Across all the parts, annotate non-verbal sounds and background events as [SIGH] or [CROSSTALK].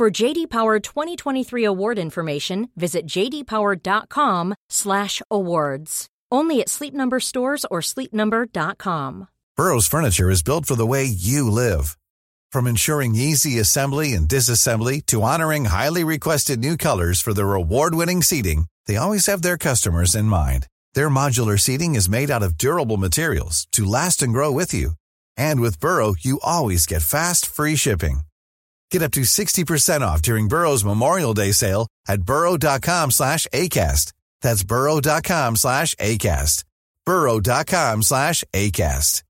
For JD Power 2023 award information, visit jdpower.com/awards. Only at Sleep Number stores or sleepnumber.com. Burrow's furniture is built for the way you live. From ensuring easy assembly and disassembly to honoring highly requested new colors for their award-winning seating, they always have their customers in mind. Their modular seating is made out of durable materials to last and grow with you. And with Burrow, you always get fast, free shipping. Get up to 60% off during Burrow's Memorial Day sale at burrow.com slash ACAST. That's burrow.com slash ACAST. burrow.com slash ACAST.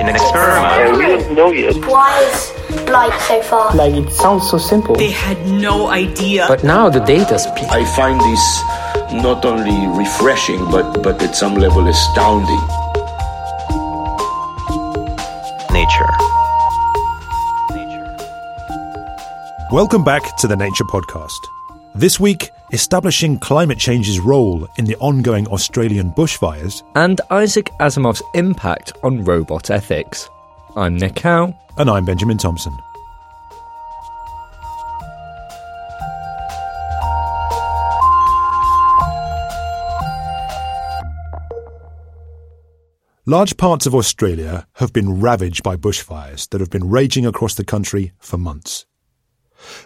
In an experiment, we don't know yet. Why is light so far? Like it sounds so simple. They had no idea. But now the data speaks. I find this not only refreshing, but, but at some level astounding. nature. Welcome back to the Nature Podcast. This week, establishing climate change's role in the ongoing Australian bushfires, and Isaac Asimov's impact on robot ethics. I'm Nick Howe. and I'm Benjamin Thompson. Large parts of Australia have been ravaged by bushfires that have been raging across the country for months.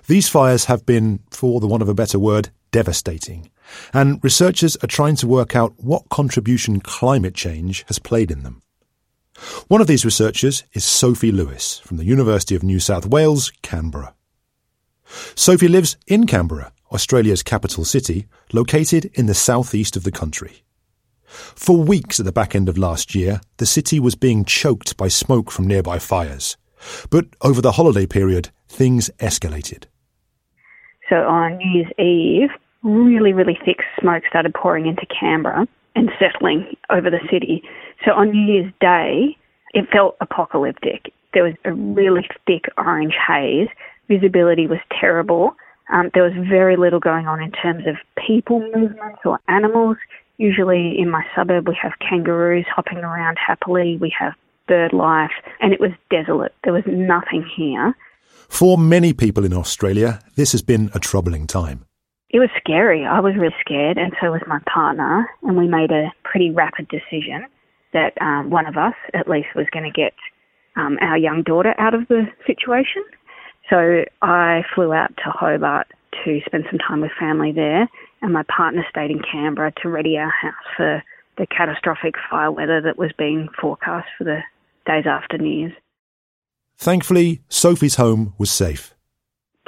These fires have been, for the want of a better word, devastating, and researchers are trying to work out what contribution climate change has played in them. One of these researchers is Sophie Lewis from the University of New South Wales, Canberra. Sophie lives in Canberra, Australia's capital city, located in the southeast of the country. For weeks at the back end of last year, the city was being choked by smoke from nearby fires. But over the holiday period, things escalated. So on New Year's Eve, really, really thick smoke started pouring into Canberra and settling over the city. So on New Year's Day, it felt apocalyptic. There was a really thick orange haze. Visibility was terrible. Um, there was very little going on in terms of people movements or animals. Usually in my suburb, we have kangaroos hopping around happily. We have bird life, and it was desolate. There was nothing here. For many people in Australia, this has been a troubling time. It was scary. I was really scared, and so was my partner. And we made a pretty rapid decision that um, one of us, at least, was going to get um, our young daughter out of the situation. So I flew out to Hobart to spend some time with family there, and my partner stayed in Canberra to ready our house for the catastrophic fire weather that was being forecast for the days after New Year's. Thankfully, Sophie's home was safe.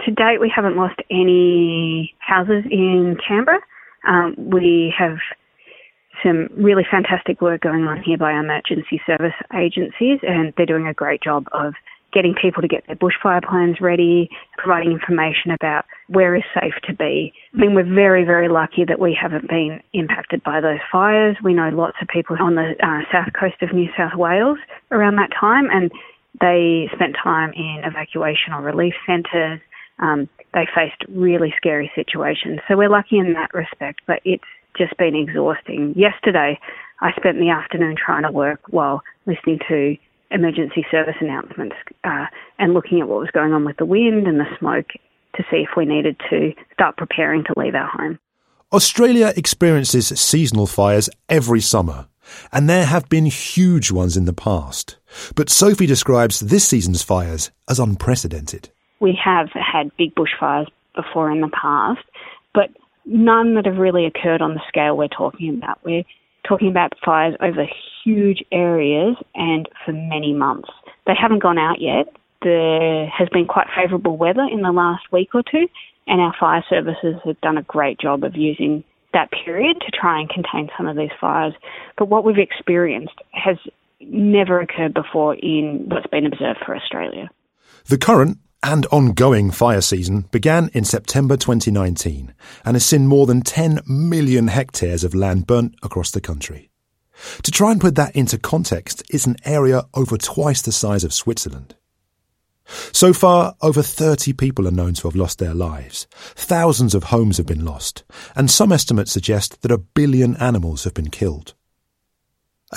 To date, we haven't lost any houses in Canberra. Um, we have some really fantastic work going on here by our emergency service agencies, and they're doing a great job of getting people to get their bushfire plans ready, providing information about where is safe to be. I mean, we're very, very lucky that we haven't been impacted by those fires. We know lots of people on the uh, south coast of New South Wales around that time, and they spent time in evacuation or relief centres. Um, they faced really scary situations. So we're lucky in that respect, but it's just been exhausting. Yesterday, I spent the afternoon trying to work while listening to emergency service announcements uh, and looking at what was going on with the wind and the smoke to see if we needed to start preparing to leave our home. Australia experiences seasonal fires every summer, and there have been huge ones in the past. But Sophie describes this season's fires as unprecedented. We have had big bushfires before in the past, but none that have really occurred on the scale we're talking about. We're talking about fires over huge areas and for many months. They haven't gone out yet. There has been quite favourable weather in the last week or two, and our fire services have done a great job of using that period to try and contain some of these fires. But what we've experienced has never occurred before in what's been observed for Australia. The current and ongoing fire season began in September 2019 and has seen more than 10 million hectares of land burnt across the country. To try and put that into context, it's an area over twice the size of Switzerland. So far, over 30 people are known to have lost their lives. Thousands of homes have been lost, and some estimates suggest that a billion animals have been killed.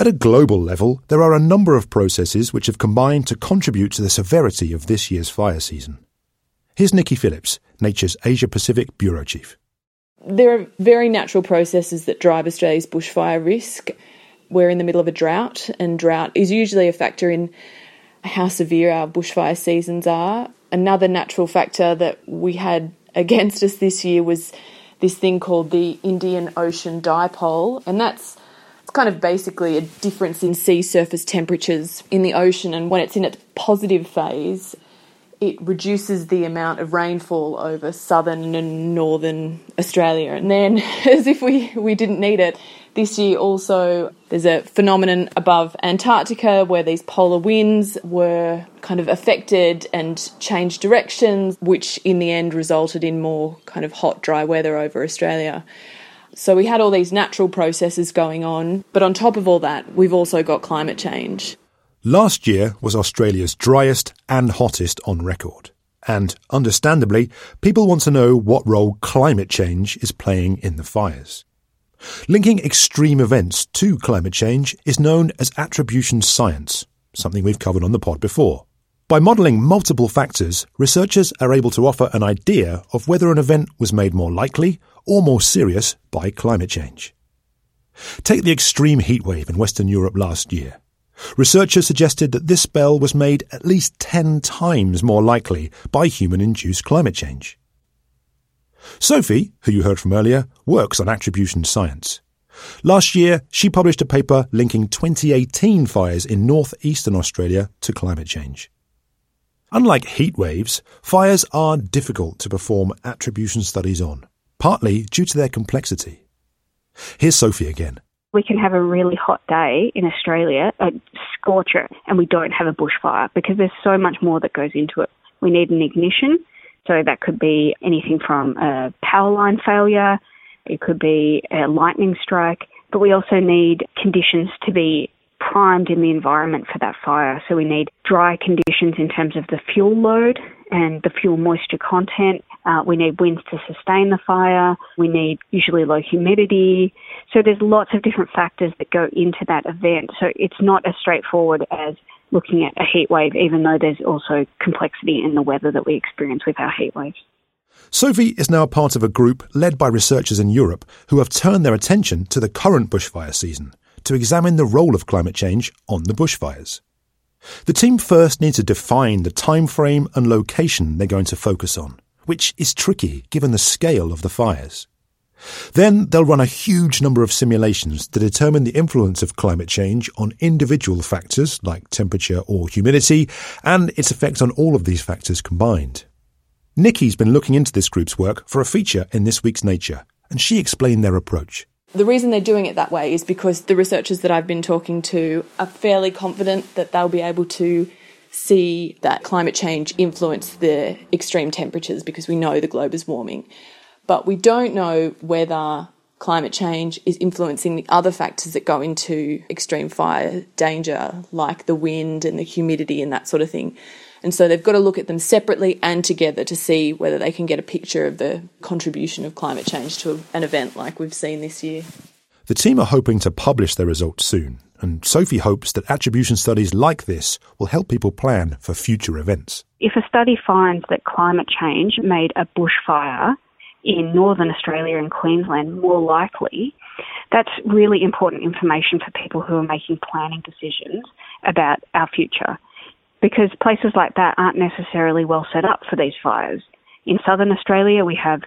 At a global level, there are a number of processes which have combined to contribute to the severity of this year's fire season. Here's Nikki Phillips, Nature's Asia Pacific Bureau Chief. There are very natural processes that drive Australia's bushfire risk. We're in the middle of a drought, and drought is usually a factor in how severe our bushfire seasons are. Another natural factor that we had [LAUGHS] against us this year was this thing called the Indian Ocean Dipole, and that's it's kind of basically a difference in sea surface temperatures in the ocean, and when it's in its positive phase, it reduces the amount of rainfall over southern and northern Australia. And then, [LAUGHS] as if we, we didn't need it, this year also there's a phenomenon above Antarctica where these polar winds were kind of affected and changed directions, which in the end resulted in more kind of hot, dry weather over Australia. So we had all these natural processes going on, but on top of all that, we've also got climate change. Last year was Australia's driest and hottest on record. And understandably, people want to know what role climate change is playing in the fires. Linking extreme events to climate change is known as attribution science, something we've covered on the pod before. By modelling multiple factors, researchers are able to offer an idea of whether an event was made more likely or more serious by climate change. Take the extreme heatwave in Western Europe last year. Researchers suggested that this spell was made at least 10 times more likely by human induced climate change. Sophie, who you heard from earlier, works on attribution science. Last year, she published a paper linking 2018 fires in northeastern Australia to climate change. Unlike heat waves, fires are difficult to perform attribution studies on, partly due to their complexity. Here's Sophie again. We can have a really hot day in Australia, a scorcher, and we don't have a bushfire because there's so much more that goes into it. We need an ignition, so that could be anything from a power line failure, it could be a lightning strike, but we also need conditions to be primed in the environment for that fire. So we need dry conditions in terms of the fuel load and the fuel moisture content. Uh, we need winds to sustain the fire. We need usually low humidity. So there's lots of different factors that go into that event. So it's not as straightforward as looking at a heat wave, even though there's also complexity in the weather that we experience with our heat waves. Sophie is now part of a group led by researchers in Europe who have turned their attention to the current bushfire season to examine the role of climate change on the bushfires. The team first need to define the time frame and location they're going to focus on, which is tricky given the scale of the fires. Then they'll run a huge number of simulations to determine the influence of climate change on individual factors like temperature or humidity and its effect on all of these factors combined. Nikki's been looking into this group's work for a feature in this week's Nature, and she explained their approach. The reason they're doing it that way is because the researchers that I've been talking to are fairly confident that they'll be able to see that climate change influence the extreme temperatures because we know the globe is warming. But we don't know whether climate change is influencing the other factors that go into extreme fire danger, like the wind and the humidity and that sort of thing. And so they've got to look at them separately and together to see whether they can get a picture of the contribution of climate change to an event like we've seen this year. The team are hoping to publish their results soon, and Sophie hopes that attribution studies like this will help people plan for future events. If a study finds that climate change made a bushfire in northern Australia and Queensland more likely, that's really important information for people who are making planning decisions about our future because places like that aren't necessarily well set up for these fires. In southern Australia, we have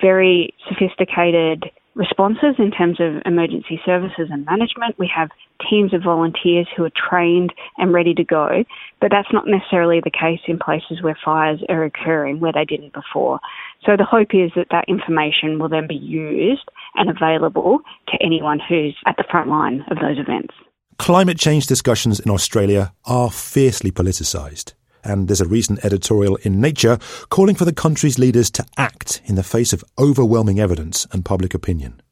very sophisticated responses in terms of emergency services and management. We have teams of volunteers who are trained and ready to go, but that's not necessarily the case in places where fires are occurring where they didn't before. So the hope is that that information will then be used and available to anyone who's at the front line of those events. Climate change discussions in Australia are fiercely politicised. And there's a recent editorial in Nature calling for the country's leaders to act in the face of overwhelming evidence and public opinion.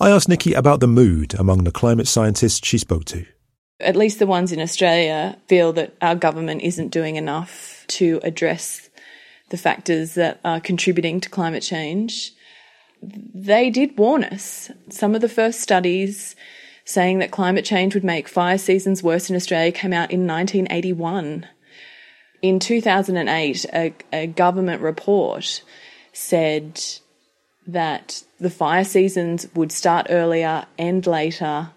I asked Nikki about the mood among the climate scientists she spoke to. At least the ones in Australia feel that our government isn't doing enough to address the factors that are contributing to climate change. They did warn us. Some of the first studies saying that climate change would make fire seasons worse in Australia came out in 1981. In 2008, a, a government report said that the fire seasons would start earlier, end later,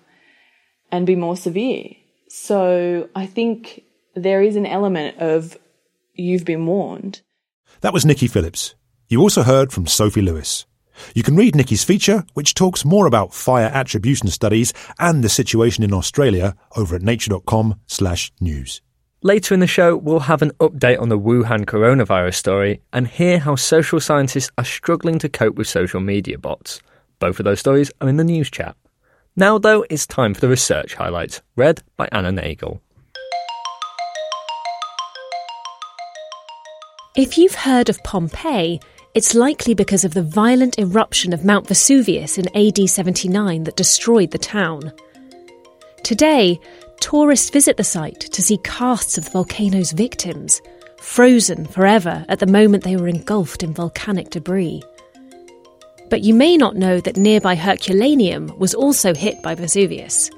and be more severe. So I think there is an element of you've been warned. That was Nikki Phillips. You also heard from Sophie Lewis. You can read Nikki's feature, which talks more about fire attribution studies and the situation in Australia over at nature.com/news. Later in the show, we'll have an update on the Wuhan coronavirus story and hear how social scientists are struggling to cope with social media bots. Both of those stories are in the news chat. Now, though, it's time for the research highlights, read by Anna Nagel. If you've heard of Pompeii, it's likely because of the violent eruption of Mount Vesuvius in AD 79 that destroyed the town. Today, tourists visit the site to see casts of the volcano's victims, frozen forever at the moment they were engulfed in volcanic debris. But you may not know that nearby Herculaneum was also hit by Vesuvius.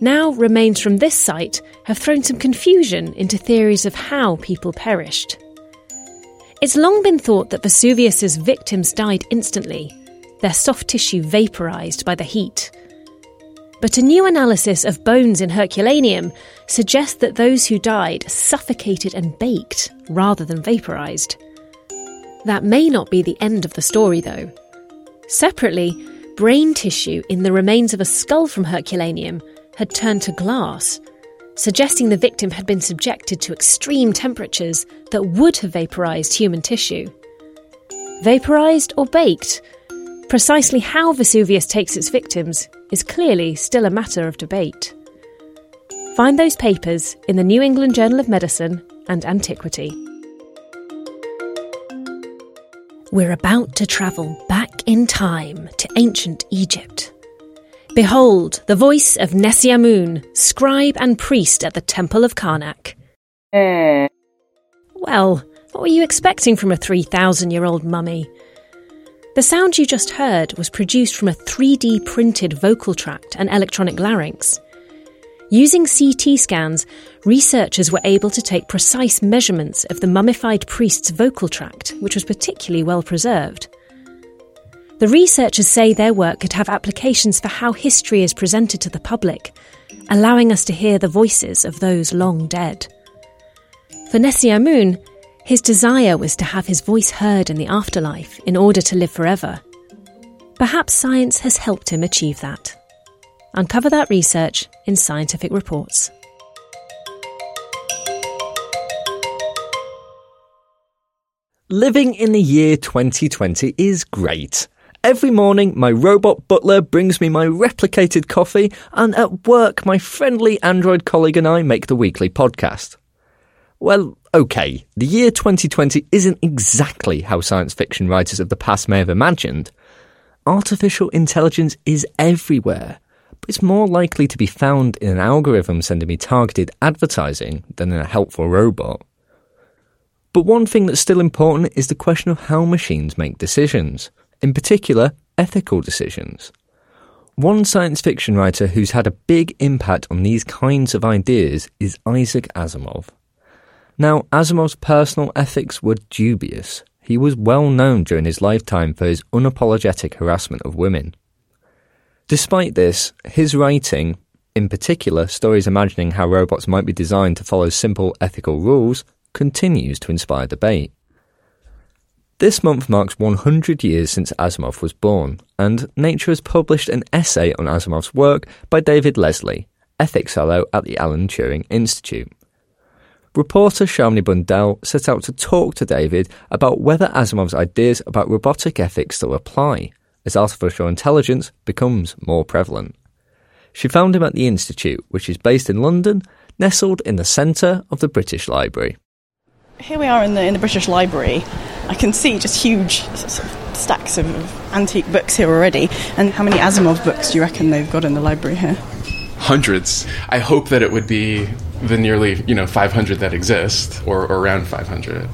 Now, remains from this site have thrown some confusion into theories of how people perished. It's long been thought that Vesuvius's victims died instantly, their soft tissue vaporized by the heat. But a new analysis of bones in Herculaneum suggests that those who died suffocated and baked rather than vaporized. That may not be the end of the story, though. Separately, brain tissue in the remains of a skull from Herculaneum had turned to glass, suggesting the victim had been subjected to extreme temperatures that would have vaporized human tissue. Vaporized or baked? Precisely how Vesuvius takes its victims is clearly still a matter of debate. Find those papers in the New England Journal of Medicine and Antiquity. We're about to travel back in time to ancient Egypt. Behold, the voice of Nesyamun, scribe and priest at the Temple of Karnak. Eh. Well, what were you expecting from a 3,000 year old mummy? The sound you just heard was produced from a 3D printed vocal tract and electronic larynx. Using CT scans, researchers were able to take precise measurements of the mummified priest's vocal tract, which was particularly well preserved. The researchers say their work could have applications for how history is presented to the public, allowing us to hear the voices of those long dead. For Nesyamun, his desire was to have his voice heard in the afterlife in order to live forever. Perhaps science has helped him achieve that. Uncover that research in Scientific Reports. Living in the year 2020 is great. Every morning, my robot butler brings me my replicated coffee, and at work, my friendly Android colleague and I make the weekly podcast. Well, okay, the year 2020 isn't exactly how science fiction writers of the past may have imagined. Artificial intelligence is everywhere, but it's more likely to be found in an algorithm sending me targeted advertising than in a helpful robot. But one thing that's still important is the question of how machines make decisions, in particular, ethical decisions. One science fiction writer who's had a big impact on these kinds of ideas is Isaac Asimov. Now, Asimov's personal ethics were dubious. He was well known during his lifetime for his unapologetic harassment of women. Despite this, his writing, in particular stories imagining how robots might be designed to follow simple ethical rules, continues to inspire debate. This month marks 100 years since Asimov was born, and Nature has published an essay on Asimov's work by David Leslie, Ethics Fellow at the Alan Turing Institute. Reporter Shamini Bundell set out to talk to David about whether Asimov's ideas about robotic ethics still apply as artificial intelligence becomes more prevalent. She found him at the Institute, which is based in London, nestled in the centre of the British Library. Here we are in the, in the British Library. I can see just huge stacks of, of antique books here already. And how many Asimov books do you reckon they've got in the library here? Hundreds. I hope that it would be the nearly, you know, 500 that exist, or, or around 500.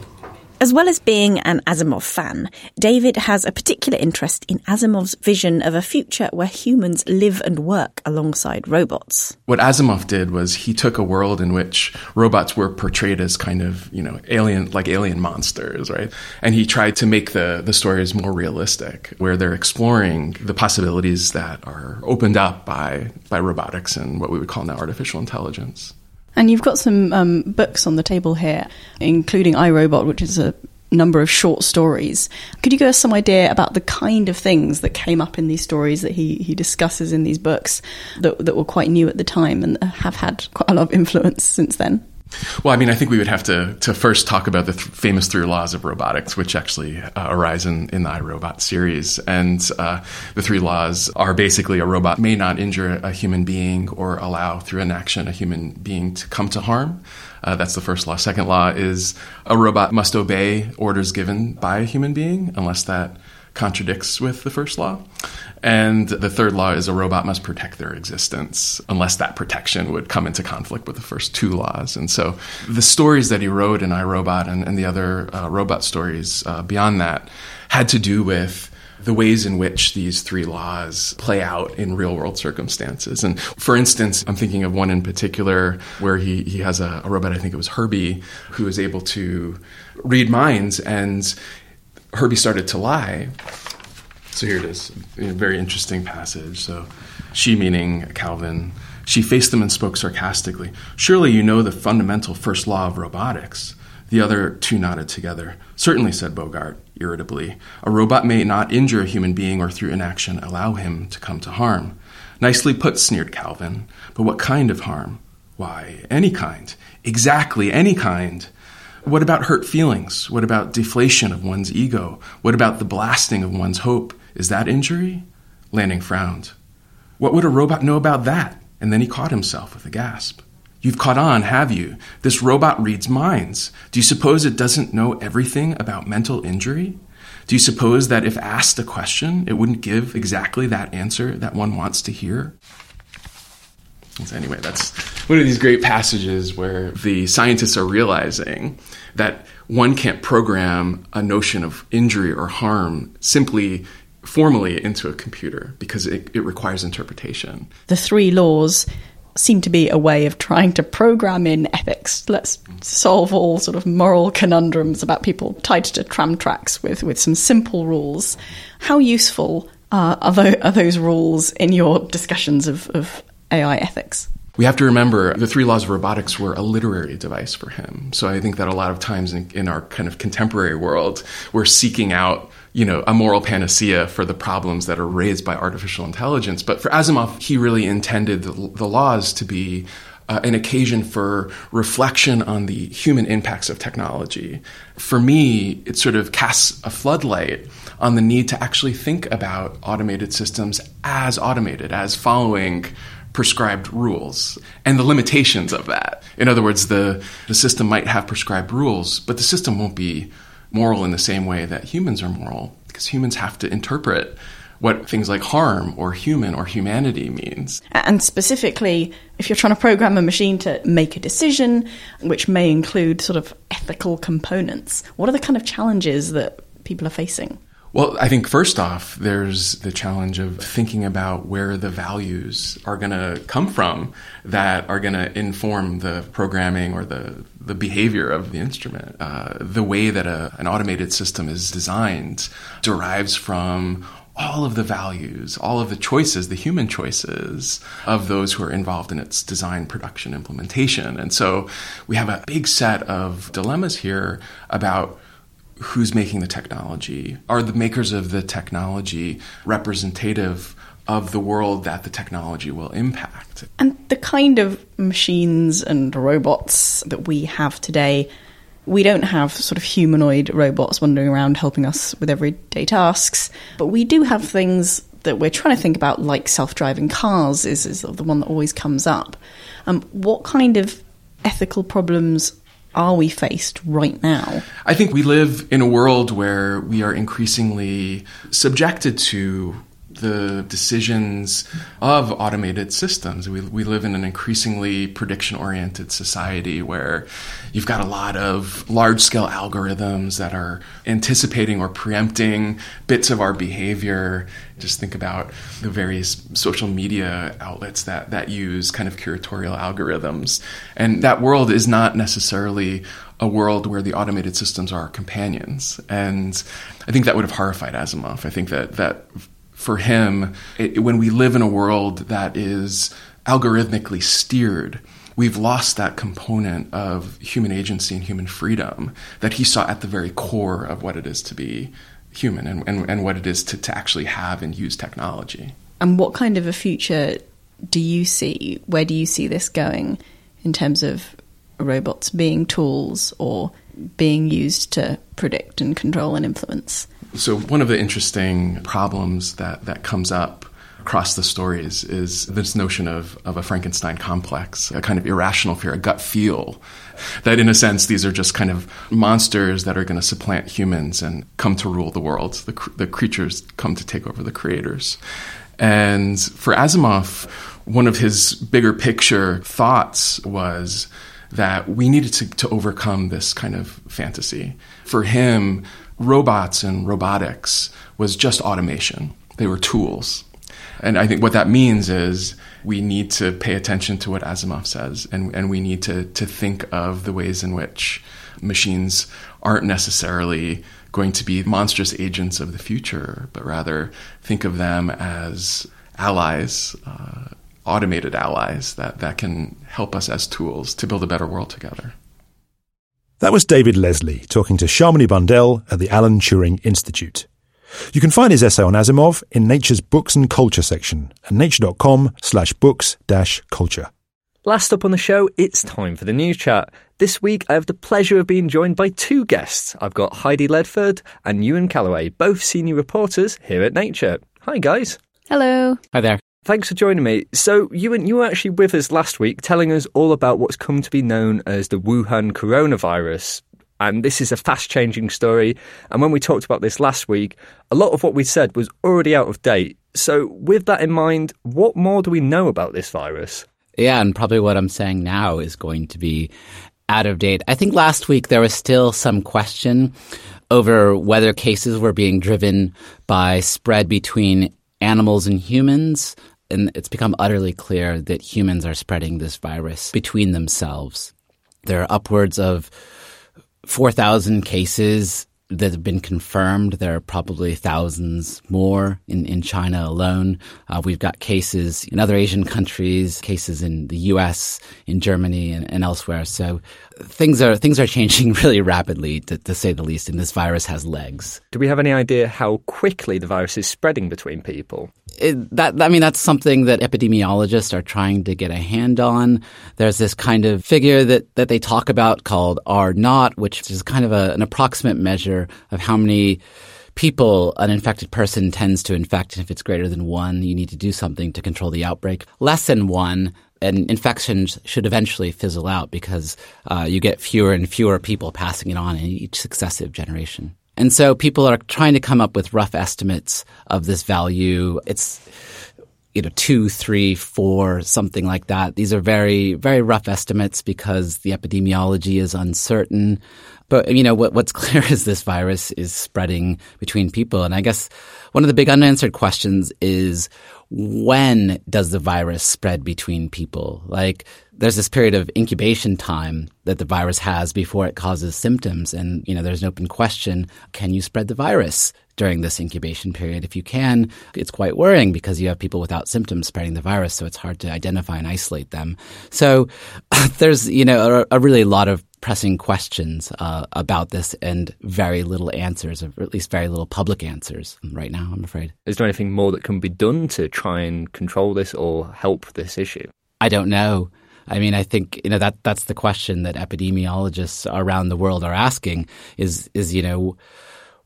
As well as being an Asimov fan, David has a particular interest in Asimov's vision of a future where humans live and work alongside robots. What Asimov did was he took a world in which robots were portrayed as kind of, you know, alien, like alien monsters, right? And he tried to make the, the stories more realistic, where they're exploring the possibilities that are opened up by, by robotics and what we would call now artificial intelligence. And you've got some um, books on the table here, including I, Robot, which is a number of short stories. Could you give us some idea about the kind of things that came up in these stories that he, he discusses in these books that, that were quite new at the time and have had quite a lot of influence since then? Well, I mean, I think we would have to, to first talk about the th- famous three laws of robotics, which actually uh, arise in, in the I, Robot series. And uh, the three laws are basically a robot may not injure a human being or allow through an action a human being to come to harm. Uh, that's the first law. Second law is a robot must obey orders given by a human being unless that contradicts with the first law. And the third law is a robot must protect their existence unless that protection would come into conflict with the first two laws. And so the stories that he wrote in I, Robot and, and the other uh, robot stories uh, beyond that had to do with the ways in which these three laws play out in real world circumstances. And for instance, I'm thinking of one in particular where he, he has a, a robot, I think it was Herbie, who is able to read minds and Herbie started to lie. So here it is, a very interesting passage. So she, meaning Calvin, she faced them and spoke sarcastically. Surely you know the fundamental first law of robotics. The other two nodded together. Certainly, said Bogert irritably. A robot may not injure a human being or through inaction allow him to come to harm. Nicely put, sneered Calvin. But what kind of harm? Why, any kind. Exactly, any kind. What about hurt feelings? What about deflation of one's ego? What about the blasting of one's hope? Is that injury? Lanning frowned. What would a robot know about that? And then he caught himself with a gasp. You've caught on, have you? This robot reads minds. Do you suppose it doesn't know everything about mental injury? Do you suppose that if asked a question, it wouldn't give exactly that answer that one wants to hear? So anyway, that's one of these great passages where the scientists are realizing that one can't program a notion of injury or harm simply formally into a computer because it, it requires interpretation. The three laws seem to be a way of trying to program in ethics. Let's solve all sort of moral conundrums about people tied to tram tracks with, with some simple rules. How useful uh, are, those, are those rules in your discussions of, of AI ethics? We have to remember the three laws of robotics were a literary device for him. So I think that a lot of times in, in our kind of contemporary world, we're seeking out you know, a moral panacea for the problems that are raised by artificial intelligence. But for Asimov, he really intended the, the laws to be uh, an occasion for reflection on the human impacts of technology. For me, it sort of casts a floodlight on the need to actually think about automated systems as automated, as following prescribed rules and the limitations of that. In other words, the, the system might have prescribed rules, but the system won't be moral in the same way that humans are moral, because humans have to interpret what things like harm or human or humanity means. And specifically, if you're trying to program a machine to make a decision, which may include sort of ethical components, what are the kind of challenges that people are facing? Well, I think first off, there's the challenge of thinking about where the values are going to come from that are going to inform the programming or the, the behavior of the instrument. Uh, the way that a, an automated system is designed derives from all of the values, all of the choices, the human choices of those who are involved in its design, production, implementation. And so we have a big set of dilemmas here about who's making the technology? Are the makers of the technology representative of the world that the technology will impact? And the kind of machines and robots that we have today, we don't have sort of humanoid robots wandering around helping us with everyday tasks, but we do have things that we're trying to think about, like self-driving cars, is, is the one that always comes up. Um, what kind of ethical problems are we faced right now? I think we live in a world where we are increasingly subjected to the decisions of automated systems. We, we live in an increasingly prediction oriented society where you've got a lot of large scale algorithms that are anticipating or preempting bits of our behavior. Just think about the various social media outlets that, that use kind of curatorial algorithms. And that world is not necessarily a world where the automated systems are companions. And I think that would have horrified Asimov. I think that, that for him, it, when we live in a world that is algorithmically steered, we've lost that component of human agency and human freedom that he saw at the very core of what it is to be human and, and, and what it is to, to actually have and use technology. And what kind of a future do you see? Where do you see this going in terms of robots being tools or being used to predict and control and influence? So one of the interesting problems that, that comes up across the stories is this notion of, of a Frankenstein complex, a kind of irrational fear, a gut feel. That in a sense, these are just kind of monsters that are going to supplant humans and come to rule the world. The, the creatures come to take over the creators. And for Asimov, one of his bigger picture thoughts was that we needed to, to overcome this kind of fantasy. For him, robots and robotics was just automation. They were tools. And I think what that means is we need to pay attention to what Asimov says, and, and we need to, to think of the ways in which machines aren't necessarily going to be monstrous agents of the future, but rather think of them as allies, uh, automated allies that, that can help us as tools to build a better world together. That was David Leslie talking to Shamini Bundell at the Alan Turing Institute. You can find his essay on Asimov in Nature's Books and Culture section at nature.com slash books dash culture. Last up on the show, it's time for the news chat. This week, I have the pleasure of being joined by two guests. I've got Heidi Ledford and Ewan Callaway, both senior reporters here at Nature. Hi, guys. Hello. Hi there. Thanks for joining me. So, Ewan, you were actually with us last week telling us all about what's come to be known as the Wuhan coronavirus. And this is a fast changing story. And when we talked about this last week, a lot of what we said was already out of date. So, with that in mind, what more do we know about this virus? Yeah, and probably what I'm saying now is going to be out of date. I think last week there was still some question over whether cases were being driven by spread between animals and humans and it's become utterly clear that humans are spreading this virus between themselves. There are upwards of 4,000 cases that have been confirmed. There are probably thousands more in, in China alone. Uh, we've got cases in other Asian countries, cases in the U.S., in Germany, and, and elsewhere. So things are things are changing [LAUGHS] really rapidly, to, to, say the least. And this virus has legs. Do we have any idea how quickly the virus is spreading between people? It, that I mean, that's something that epidemiologists are trying to get a hand on. There's this kind of figure that that they talk about called R naught, which is kind of a, an approximate measure of how many people an infected person tends to infect. And if it's greater than one, you need to do something to control the outbreak. Less than one, and infections should eventually fizzle out because uh, you get fewer and fewer people passing it on in each successive generation. And so people are trying to come up with rough estimates of this value. It's you know two, three, four, something like that. These are very, very rough estimates because the epidemiology is uncertain. But you know what, what's [LAUGHS] clear is this virus is spreading between people, and I guess one of the big unanswered questions is when does the virus spread between people? Like, there's this period of incubation time that the virus has before it causes symptoms. And, you know, there's an open question can you spread the virus during this incubation period? If you can, it's quite worrying because you have people without symptoms spreading the virus. So it's hard to identify and isolate them. So [LAUGHS] there's, you know, a, a really lot of pressing questions uh, about this and very little answers, or at least very little public answers right now, I'm afraid. Is there anything more that can be done to try and control this or help this issue? I don't know. I mean, I think you know that that's the question that epidemiologists around the world are asking: is is you know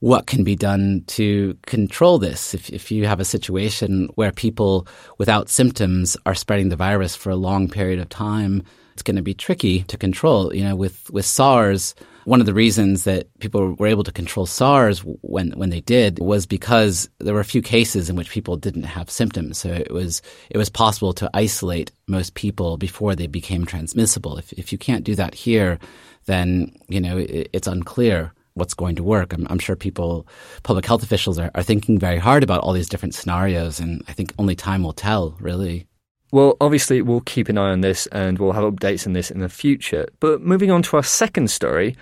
what can be done to control this. If, if you have a situation where people without symptoms are spreading the virus for a long period of time, it's going to be tricky to control. You know, with, with SARS, one of the reasons that people were able to control SARS when when they did was because there were a few cases in which people didn't have symptoms. So it was it was possible to isolate most people before they became transmissible. If if you can't do that here, then you know it, it's unclear what's going to work. I'm, I'm, sure people, public health officials, are, are thinking very hard about all these different scenarios, and I think only time will tell, really. Well, obviously, we'll keep an eye on this and we'll have updates on this in the future. But moving on to our second story,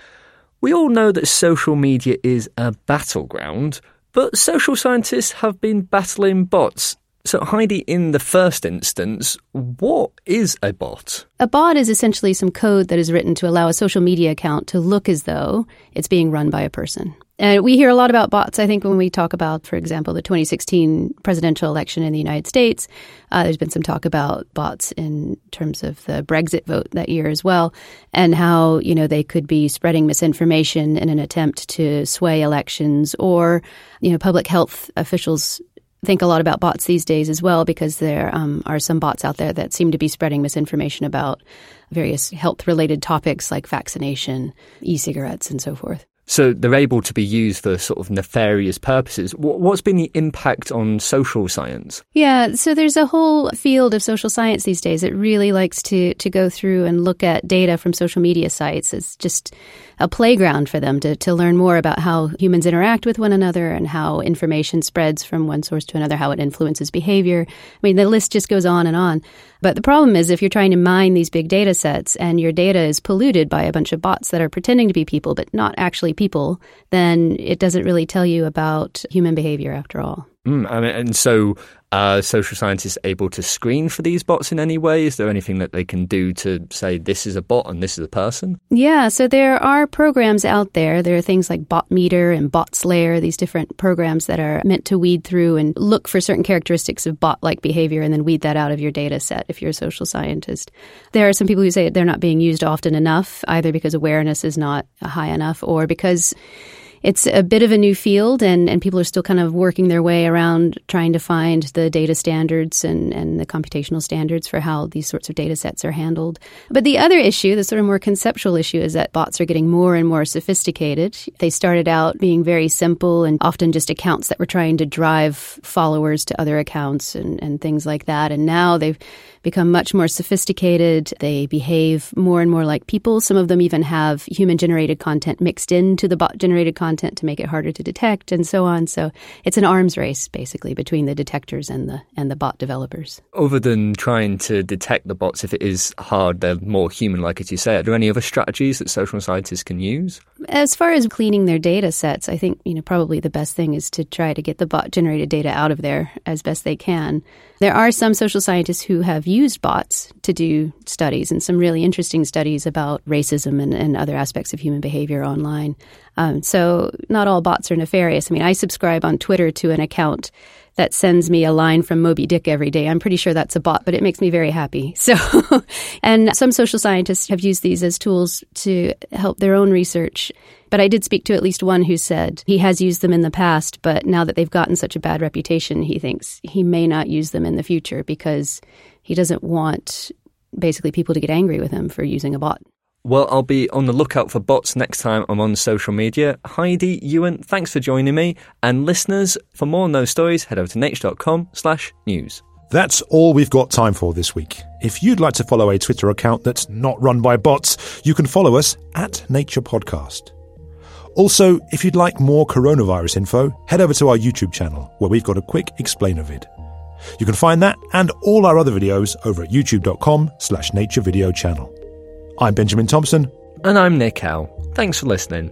we all know that social media is a battleground, but social scientists have been battling bots. So, Heidi, in the first instance, what is a bot? A bot is essentially some code that is written to allow a social media account to look as though it's being run by a person. And we hear a lot about bots, I think, when we talk about, for example, the 2016 presidential election in the United States. Uh, there's been some talk about bots in terms of the Brexit vote that year as well, and how, you know, they could be spreading misinformation in an attempt to sway elections, or, you know, public health officials think a lot about bots these days as well because there um, are some bots out there that seem to be spreading misinformation about various health related topics like vaccination, e cigarettes, and so forth. So they're able to be used for sort of nefarious purposes. What's been the impact on social science? Yeah, so there's a whole field of social science these days. that really likes to to go through and look at data from social media sites. It's just a playground for them to, to learn more about how humans interact with one another and how information spreads from one source to another, how it influences behavior. I mean, the list just goes on and on. But the problem is if you're trying to mine these big data sets and your data is polluted by a bunch of bots that are pretending to be people but not actually people, then it doesn't really tell you about human behavior after all. Mm, and, and so are social scientists able to screen for these bots in any way? Is there anything that they can do to say this is a bot and this is a person? Yeah, so there are programs out there. There are things like Botometer and BotSlayer, these different programs that are meant to weed through and look for certain characteristics of bot like behavior and then weed that out of your data set if you're a social scientist. There are some people who say they're not being used often enough, either because awareness is not high enough or because it's a bit of a new field and, and people are still kind of working their way around trying to find the data standards and, and the computational standards for how these sorts of data sets are handled. But the other issue, the sort of more conceptual issue, is that bots are getting more and more sophisticated. They started out being very simple and often just accounts that were trying to drive followers to other accounts and, and things like that. And now they've become much more sophisticated. They behave more and more like people. Some of them even have human generated content mixed into the bot generated content to make it harder to detect and so on. So it's an arms race basically between the detectors and the and the bot developers. Other than trying to detect the bots if it is hard, they're more human like as you say. Are there any other strategies that social scientists can use? As far as cleaning their data sets, I think, you know, probably the best thing is to try to get the bot generated data out of there as best they can. There are some social scientists who have used bots to do studies and some really interesting studies about racism and, and other aspects of human behavior online. Um, so, not all bots are nefarious. I mean, I subscribe on Twitter to an account that sends me a line from Moby Dick every day. I'm pretty sure that's a bot, but it makes me very happy. [LAUGHS] So, and some social scientists have used these as tools to help their own research. But I did speak to at least one who said he has used them in the past, but now that they've gotten such a bad reputation, he thinks he may not use them in the future because he doesn't want basically people to get angry with him for using a bot. Well, I'll be on the lookout for bots next time I'm on social media. Heidi Ewan, thanks for joining me. And listeners, for more on those stories, head over to nature.com slash news. That's all we've got time for this week. If you'd like to follow a Twitter account that's not run by bots, you can follow us at Nature Podcast. Also, if you'd like more coronavirus info, head over to our YouTube channel, where we've got a quick explainer vid. You can find that and all our other videos over at youtube.com slash nature video channel. I'm Benjamin Thompson. And I'm Nick Howe. Thanks for listening.